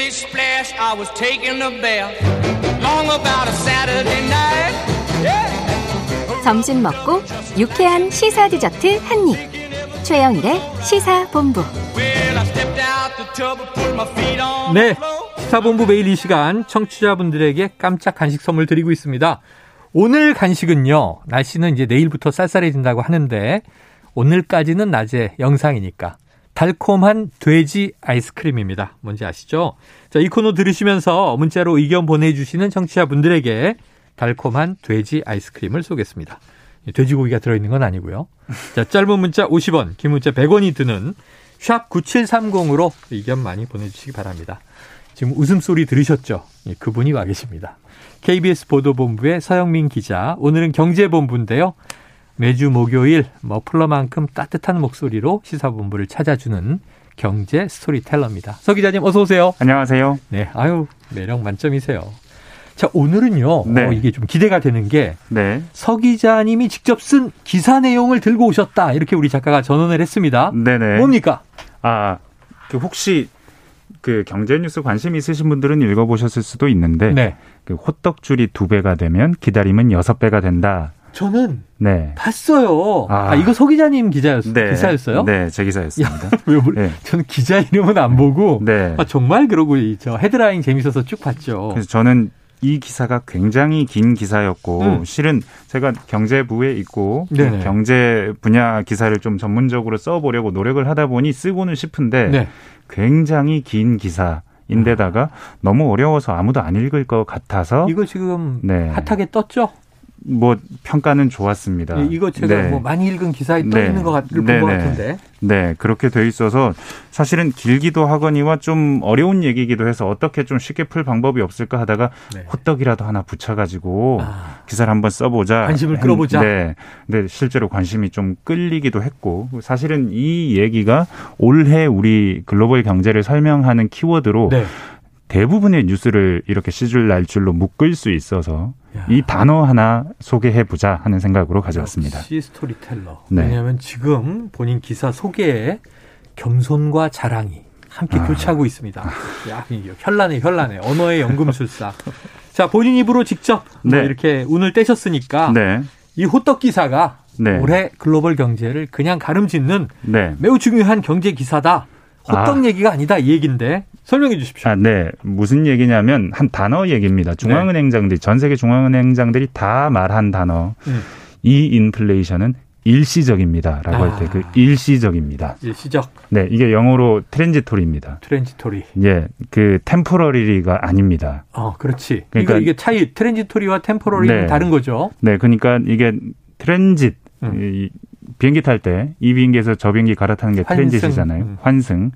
Splish splash, I was taking a bath. Long about a Saturday night. Yeah. 점심 먹고 유쾌한 시사 디저트 한 입. 최영일의 시사 본부. Well, I stepped out the tub and put my feet on 네. 시사본부 매일 이 시간 청취자분들에게 깜짝 간식 선물 드리고 있습니다. 오늘 간식은요, 날씨는 이제 내일부터 쌀쌀해진다고 하는데, 오늘까지는 낮에 영상이니까, 달콤한 돼지 아이스크림입니다. 뭔지 아시죠? 자, 이 코너 들으시면서 문자로 의견 보내주시는 청취자분들에게 달콤한 돼지 아이스크림을 쏘겠습니다. 돼지고기가 들어있는 건 아니고요. 자, 짧은 문자 50원, 긴 문자 100원이 드는 샵 9730으로 의견 많이 보내주시기 바랍니다. 지금 웃음소리 들으셨죠? 예, 그분이 와 계십니다. KBS 보도본부의 서영민 기자. 오늘은 경제본부인데요. 매주 목요일 머플러만큼 따뜻한 목소리로 시사본부를 찾아주는 경제 스토리텔러입니다. 서 기자님 어서 오세요. 안녕하세요. 네, 아유 매력 만점이세요. 자 오늘은요. 네. 어, 이게 좀 기대가 되는 게 네. 서 기자님이 직접 쓴 기사 내용을 들고 오셨다. 이렇게 우리 작가가 전언을 했습니다. 네네. 뭡니까? 아, 그 혹시 그 경제 뉴스 관심 있으신 분들은 읽어보셨을 수도 있는데, 네. 그 호떡줄이 두 배가 되면 기다림은 여섯 배가 된다. 저는 네. 봤어요. 아, 아. 이거 서 기자님 기자였, 네. 기사였어요? 네, 제 기사였습니다. 왜, 뭘- 네. 저는 기자 이름은 안 보고 네. 아, 정말 그러고 이- 저 헤드라인 재밌어서 쭉 봤죠. 그래서 저는 이 기사가 굉장히 긴 기사였고 음. 실은 제가 경제부에 있고 그 네네. 경제 분야 기사를 좀 전문적으로 써보려고 노력을 하다 보니 쓰고는 싶은데 네. 굉장히 긴 기사 인데다가 너무 어려워서 아무도 안 읽을 것 같아서 이거 지금 네. 핫하게 떴죠? 뭐 평가는 좋았습니다. 예, 이거 제가 네. 뭐 많이 읽은 기사에 떠 네. 있는 것 같, 본것 네, 네. 같은데. 네, 그렇게 돼 있어서 사실은 길기도 하거니와 좀 어려운 얘기이기도 해서 어떻게 좀 쉽게 풀 방법이 없을까 하다가 네. 호떡이라도 하나 붙여가지고 아. 기사를 한번 써보자. 관심을 했- 끌어보자. 네. 근데 실제로 관심이 좀 끌리기도 했고 사실은 이 얘기가 올해 우리 글로벌 경제를 설명하는 키워드로 네. 대부분의 뉴스를 이렇게 씨줄 날줄로 묶을 수 있어서 야. 이 단어 하나 소개해 보자 하는 생각으로 가져왔습니다. 역시 스토리텔러. 네. 왜냐하면 지금 본인 기사 소개에 겸손과 자랑이 함께 아. 교차하고 있습니다. 야, 현란해, 현란해. 언어의 연금술사. 자, 본인 입으로 직접 뭐 네. 이렇게 운을 떼셨으니까 네. 이 호떡 기사가 네. 올해 글로벌 경제를 그냥 가름짓는 네. 매우 중요한 경제 기사다. 호떡 아. 얘기가 아니다 이 얘기인데 설명해 주십시오. 아, 네. 무슨 얘기냐면 한 단어 얘기입니다. 중앙은행장들이 전 세계 중앙은행장들이 다 말한 단어. 음. 이 인플레이션은 일시적입니다라고 할때그 아. 일시적입니다. 일시적 네, 이게 영어로 transitory입니다. transitory. 예, 그 temporary가 아닙니다. 어, 그렇지. 그러니까- 이게 차이 transitory와 temporary는 네. 다른 거죠. 네, 그러니까 이게 트랜짓 음. 이 비행기 탈 때 이 비행기에서 저 비행기 갈아타는 게 환승. 트랜짓이잖아요. 음. 환승.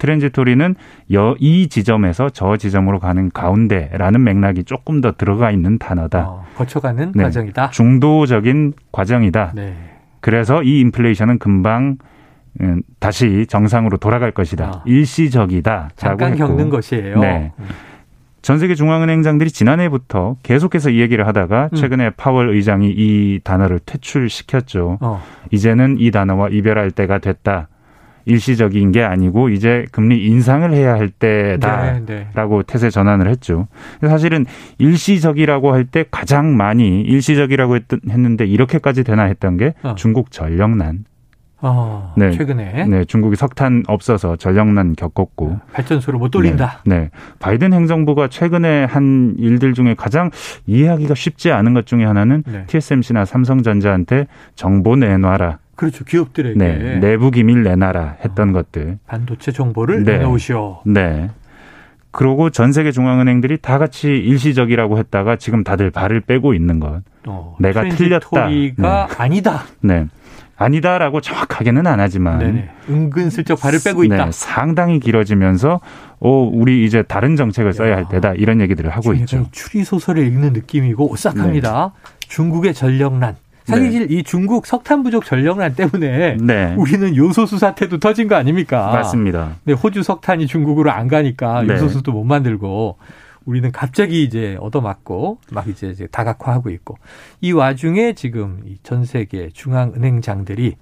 트랜지토리는 여, 이 지점에서 저 지점으로 가는 가운데라는 맥락이 조금 더 들어가 있는 단어다. 어, 거쳐가는 네. 과정이다. 중도적인 과정이다. 네. 그래서 이 인플레이션은 금방 음, 다시 정상으로 돌아갈 것이다. 아. 일시적이다. 잠깐 겪는 것이에요. 네. 음. 전 세계 중앙은행장들이 지난해부터 계속해서 이 얘기를 하다가 음. 최근에 파월 의장이 이 단어를 퇴출시켰죠. 어, 이제는 이 단어와 이별할 때가 됐다. 일시적인 게 아니고 이제 금리 인상을 해야 할 때다라고 네, 네. 태세 전환을 했죠. 사실은 일시적이라고 할 때 가장 많이 일시적이라고 했, 했는데 이렇게까지 되나 했던 게 어. 중국 전력난. 어, 네. 최근에 네, 중국이 석탄 없어서 전력난 겪었고 발전소를 못 돌린다. 네, 네. 바이든 행정부가 최근에 한 일들 중에 가장 이해하기가 쉽지 않은 것 중에 하나는 네. TSMC나 삼성전자한테 정보 내놔라. 그렇죠. 기업들에게 네, 내부 기밀 내놔라 했던 것들. 반도체 정보를 네. 내놓으시오. 네. 그러고 전 세계 중앙은행들이 다 같이 일시적이라고 했다가 지금 다들 발을 빼고 있는 것. 어, 내가 트랜지토리가 아니다. 네. 아니다라고 정확하게는 안 하지만 네네. 은근슬쩍 발을 빼고 있다. 네, 상당히 길어지면서 어 우리 이제 다른 정책을 써야 할 야. 때다 이런 얘기들을 하고 있죠. 추리 소설을 읽는 느낌이고 오싹합니다. 중국의 전력난. 사실 이 중국 석탄 부족 전력난 때문에 네. 우리는 요소수 사태도 터진 거 아닙니까? 맞습니다. 네, 호주 석탄이 중국으로 안 가니까 네. 요소수도 못 만들고 우리는 갑자기 이제 얻어맞고 막 이제 이제 다각화하고 있고 이 와중에 지금 이전 세계 중앙은행장들이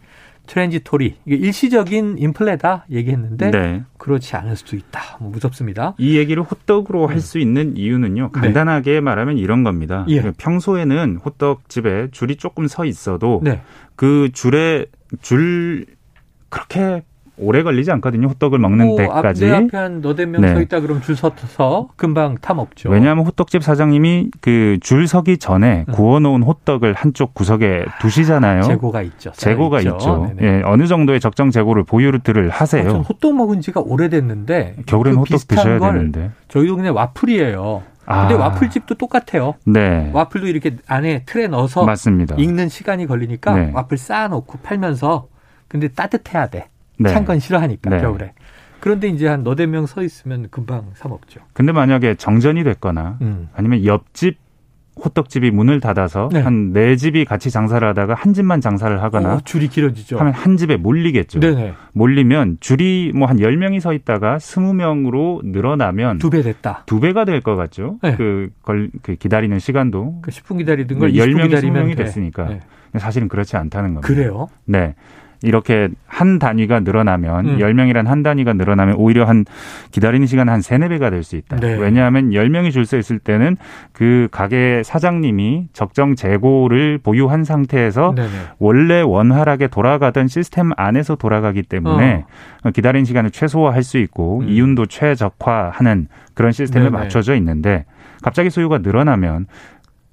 transitory 이게 일시적인 인플레다 얘기했는데 네. 그렇지 않을 수도 있다. 뭐 무섭습니다. 이 얘기를 호떡으로 할 음. 수 있는 이유는요. 네. 간단하게 말하면 이런 겁니다. 예. 평소에는 호떡집에 줄이 조금 서 있어도 네. 그 줄에 줄 그렇게 오래 걸리지 않거든요. 호떡을 먹는 뭐 앞, 데까지. 내 앞에 한 너댓 명 네. 서 있다 그럼 줄 서서 금방 타 먹죠. 왜냐하면 호떡집 사장님이 그 줄 서기 전에 음. 구워놓은 호떡을 한쪽 구석에 두시잖아요. 재고가 있죠. 재고가 있죠. 네네. 예, 어느 정도의 적정 재고를 보유를 아, 하세요. 전 호떡 먹은 지가 오래됐는데 겨울엔 그 호떡 드셔야 걸 되는데. 저희 동네 와플이에요. 아. 근데 와플집도 똑같아요. 네. 와플도 이렇게 안에 틀에 넣어서 맞습니다. 익는 시간이 걸리니까 네. 와플 쌓아놓고 팔면서 근데 따뜻해야 돼. 네. 찬건 싫어하니까 네. 겨울에. 그런데 이제 한 너댓 명 서 있으면 금방 사 먹죠. 근데 만약에 정전이 됐거나 음. 아니면 옆집 호떡집이 문을 닫아서 네. 한네 집이 같이 장사를 하다가 한 집만 장사를 하거나 어, 줄이 길어지죠. 하면 한 집에 몰리겠죠. 네네. 몰리면 줄이 뭐한 10명이 서 있다가 20명으로 늘어나면 두 배 됐다. 두 배가 될 것 같죠. 네. 그, 걸, 그 기다리는 시간도. 그 10분 기다리던 걸 네, 20분 10명이 기다리면 20명이 돼. 됐으니까. 네. 사실은 그렇지 않다는 겁니다. 그래요? 네. 이렇게 한 단위가 늘어나면 음. 열 10명이란 한 단위가 늘어나면 오히려 한 기다리는 시간은 한 세네 배가 될 수 있다. 네. 왜냐하면 10명이 줄 서 있을 때는 그 가게 사장님이 적정 재고를 보유한 상태에서 네네. 원래 원활하게 돌아가던 시스템 안에서 돌아가기 때문에 기다리는 시간을 최소화할 수 있고 음. 이윤도 최적화하는 그런 시스템에 네네. 맞춰져 있는데 갑자기 소유가 늘어나면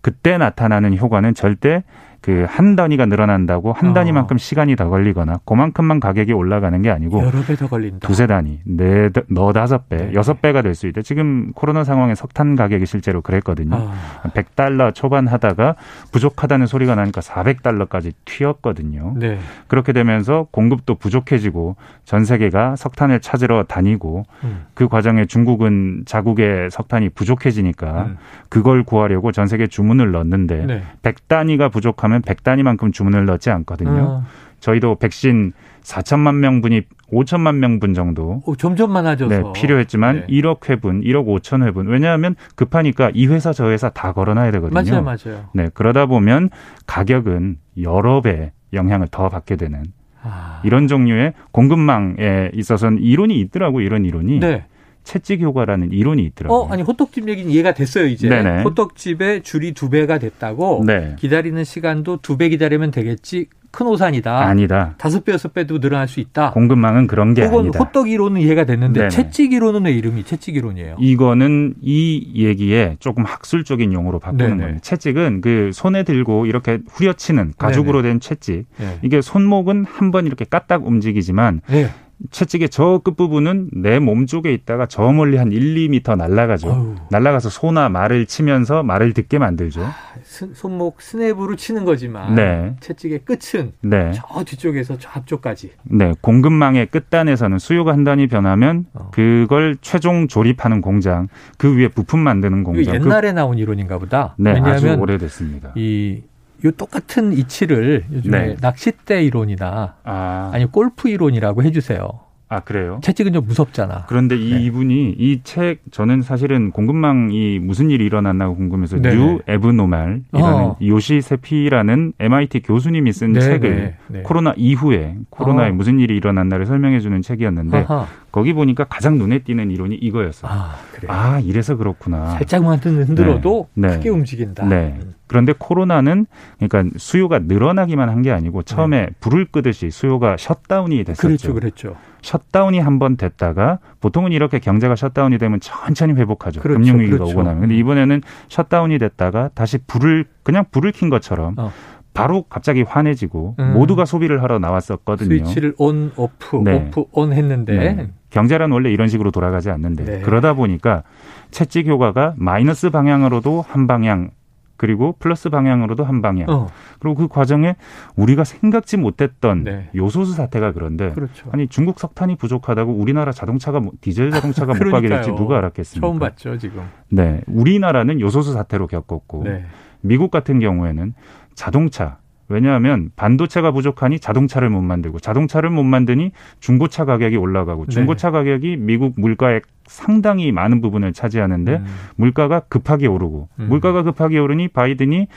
그때 나타나는 효과는 절대 그 한 단위가 늘어난다고 한 어. 단위만큼 시간이 더 걸리거나 그만큼만 가격이 올라가는 게 아니고 여러 배 더 걸린다. 두세 단위, 네, 너 다섯 배, 네. 여섯 배가 될 수 있다. 지금 코로나 상황에 석탄 가격이 실제로 그랬거든요. 아, 100달러 초반 하다가 부족하다는 소리가 나니까 400달러까지 튀었거든요. 네. 그렇게 되면서 공급도 부족해지고 전 세계가 석탄을 찾으러 다니고 음. 그 과정에 중국은 자국의 석탄이 부족해지니까 음. 그걸 구하려고 전 세계 주문을 넣는데 네. 100단위가 부족하면 100단위만큼 주문을 넣지 않거든요. 어, 저희도 백신 4천만 명분이 5천만 명분 정도 어, 점점 많아져서 네, 필요했지만 네. 1억 회분, 1억 5천 회분. 왜냐하면 급하니까 이 회사 저 회사 다 걸어놔야 되거든요. 맞아요, 맞아요. 네, 그러다 보면 가격은 여러 배 영향을 더 받게 되는 아, 이런 종류의 공급망에 있어서는 이론이 있더라고 이런 이론이 네. 채찍 효과라는 이론이 있더라고요. 어, 아니 호떡집 얘기는 이해가 됐어요 이제. 네네. 호떡집에 줄이 두 배가 됐다고. 네, 기다리는 시간도 두 배 기다리면 되겠지. 큰 오산이다. 아니다. 다섯 배 여섯 배도 늘어날 수 있다. 공급망은 그런 게 그건 아니다. 호떡 이론은 이해가 됐는데 네네. 채찍 이론은 왜 이름이 채찍 이론이에요? 이거는 이 얘기에 조금 학술적인 용어로 바꾸는 네네. 거예요. 채찍은 그 손에 들고 이렇게 후려치는 가죽으로 된 채찍. 네. 이게 손목은 한 번 이렇게 까딱 움직이지만 네. 채찍의 저 끝부분은 내 몸 쪽에 있다가 저 멀리 한 1, 2미터 날아가죠. 어휴. 날아가서 소나 말을 치면서 말을 듣게 만들죠. 스- 손목 스냅으로 치는 거지만 네. 채찍의 끝은 네. 저 뒤쪽에서 저 앞쪽까지. 네. 공급망의 끝단에서는 수요가 한 단위 변하면 어. 그걸 최종 조립하는 공장, 그 위에 부품 만드는 공장. 옛날에 나온 이론인가 보다. 그, 네, 아주 오래됐습니다. 이, 요 똑같은 이치를 요즘에 네. 낚싯대 이론이나 아, 아니 골프 이론이라고 해주세요. 아 그래요? 채찍은 좀 무섭잖아. 그런데 이 네. 이분이 이 책 저는 사실은 공급망이 무슨 일이 일어났나 궁금해서 네네. New Abnormal이라는 어. 요시 셰피라는 MIT 교수님이 쓴 네, 책을 네, 네. 코로나 이후에 코로나에 어. 무슨 일이 일어났나를 설명해 주는 책이었는데 아하. 거기 보니까 가장 눈에 띄는 이론이 이거였어요. 아, 그래. 아, 이래서 그렇구나. 살짝만 흔들어도 네, 네. 크게 움직인다. 네. 음. 그런데 코로나는 그러니까 수요가 늘어나기만 한 게 아니고 처음에 불을 끄듯이 수요가 셧다운이 됐었죠. 네. 그렇죠, 그렇죠. 셧다운이 한 번 됐다가 보통은 이렇게 경제가 셧다운이 되면 천천히 회복하죠. 그렇죠, 금융 위기가 그렇죠. 오고 나면. 근데 이번에는 셧다운이 됐다가 다시 불을 그냥 불을 킨 것처럼 어. 바로 갑자기 환해지고 음. 모두가 소비를 하러 나왔었거든요. 스위치를 on, off, 네. off, on 했는데 네. 경제란 원래 이런 식으로 돌아가지 않는데 네. 그러다 보니까 채찍 효과가 마이너스 방향으로도 한 방향 그리고 플러스 방향으로도 한 방향 어, 그리고 그 과정에 우리가 생각지 못했던 네. 요소수 사태가 그런데 그렇죠. 아니 중국 석탄이 부족하다고 우리나라 자동차가 뭐- 디젤 자동차가 못 가게 될지. 누가 알았겠습니까? 처음 봤죠, 지금. 네, 우리나라는 요소수 사태로 겪었고 네. 미국 같은 경우에는 자동차 왜냐하면 반도체가 부족하니 자동차를 못 만들고 자동차를 못 만드니 중고차 가격이 올라가고 네. 중고차 가격이 미국 물가의 상당히 많은 부분을 차지하는데 음. 물가가 급하게 오르고 음. 물가가 급하게 오르니 바이든이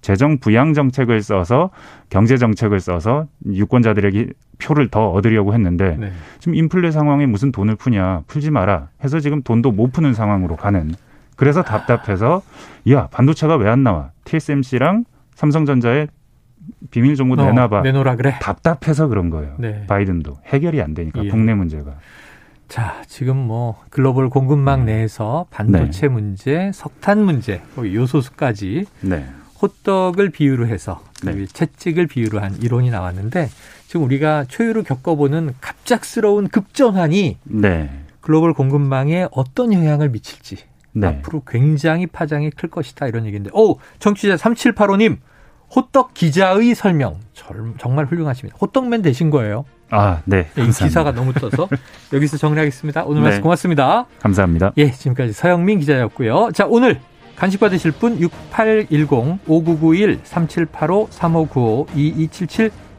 재정 부양 정책을 써서 경제 정책을 써서 유권자들에게 표를 더 얻으려고 했는데 네. 지금 인플레 상황에 무슨 돈을 푸냐 풀지 마라 해서 지금 돈도 못 푸는 상황으로 가는 그래서 답답해서 야 반도체가 왜 안 나와 TSMC랑 삼성전자에 비밀 정보 어, 내놔봐 내놓으라 그래. 답답해서 그런 거예요. 네. 바이든도 해결이 안 되니까 예. 국내 문제가. 자, 지금 뭐 글로벌 공급망 음. 내에서 반도체 문제, 석탄 문제, 요소수까지 네. 호떡을 비유로 해서 네. 그 채찍을 비유로 한 이론이 나왔는데 지금 우리가 초유로 겪어보는 갑작스러운 급전환이 네. 글로벌 공급망에 어떤 영향을 미칠지 네. 앞으로 굉장히 파장이 클 것이다 이런 얘기인데 오 청취자 3785님 호떡 기자의 설명 절- 정말 훌륭하십니다. 호떡맨 되신 거예요. 아, 네. 이 감사합니다. 기사가 너무 떠서 여기서 정리하겠습니다. 오늘 네. 말씀 고맙습니다. 감사합니다. 예, 지금까지 서영민 기자였고요. 자, 오늘 간식 받으실 분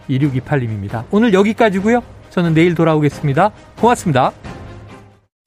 6810-5991-3785-3595-2277-2628님입니다. 오늘 여기까지고요. 저는 내일 돌아오겠습니다. 고맙습니다.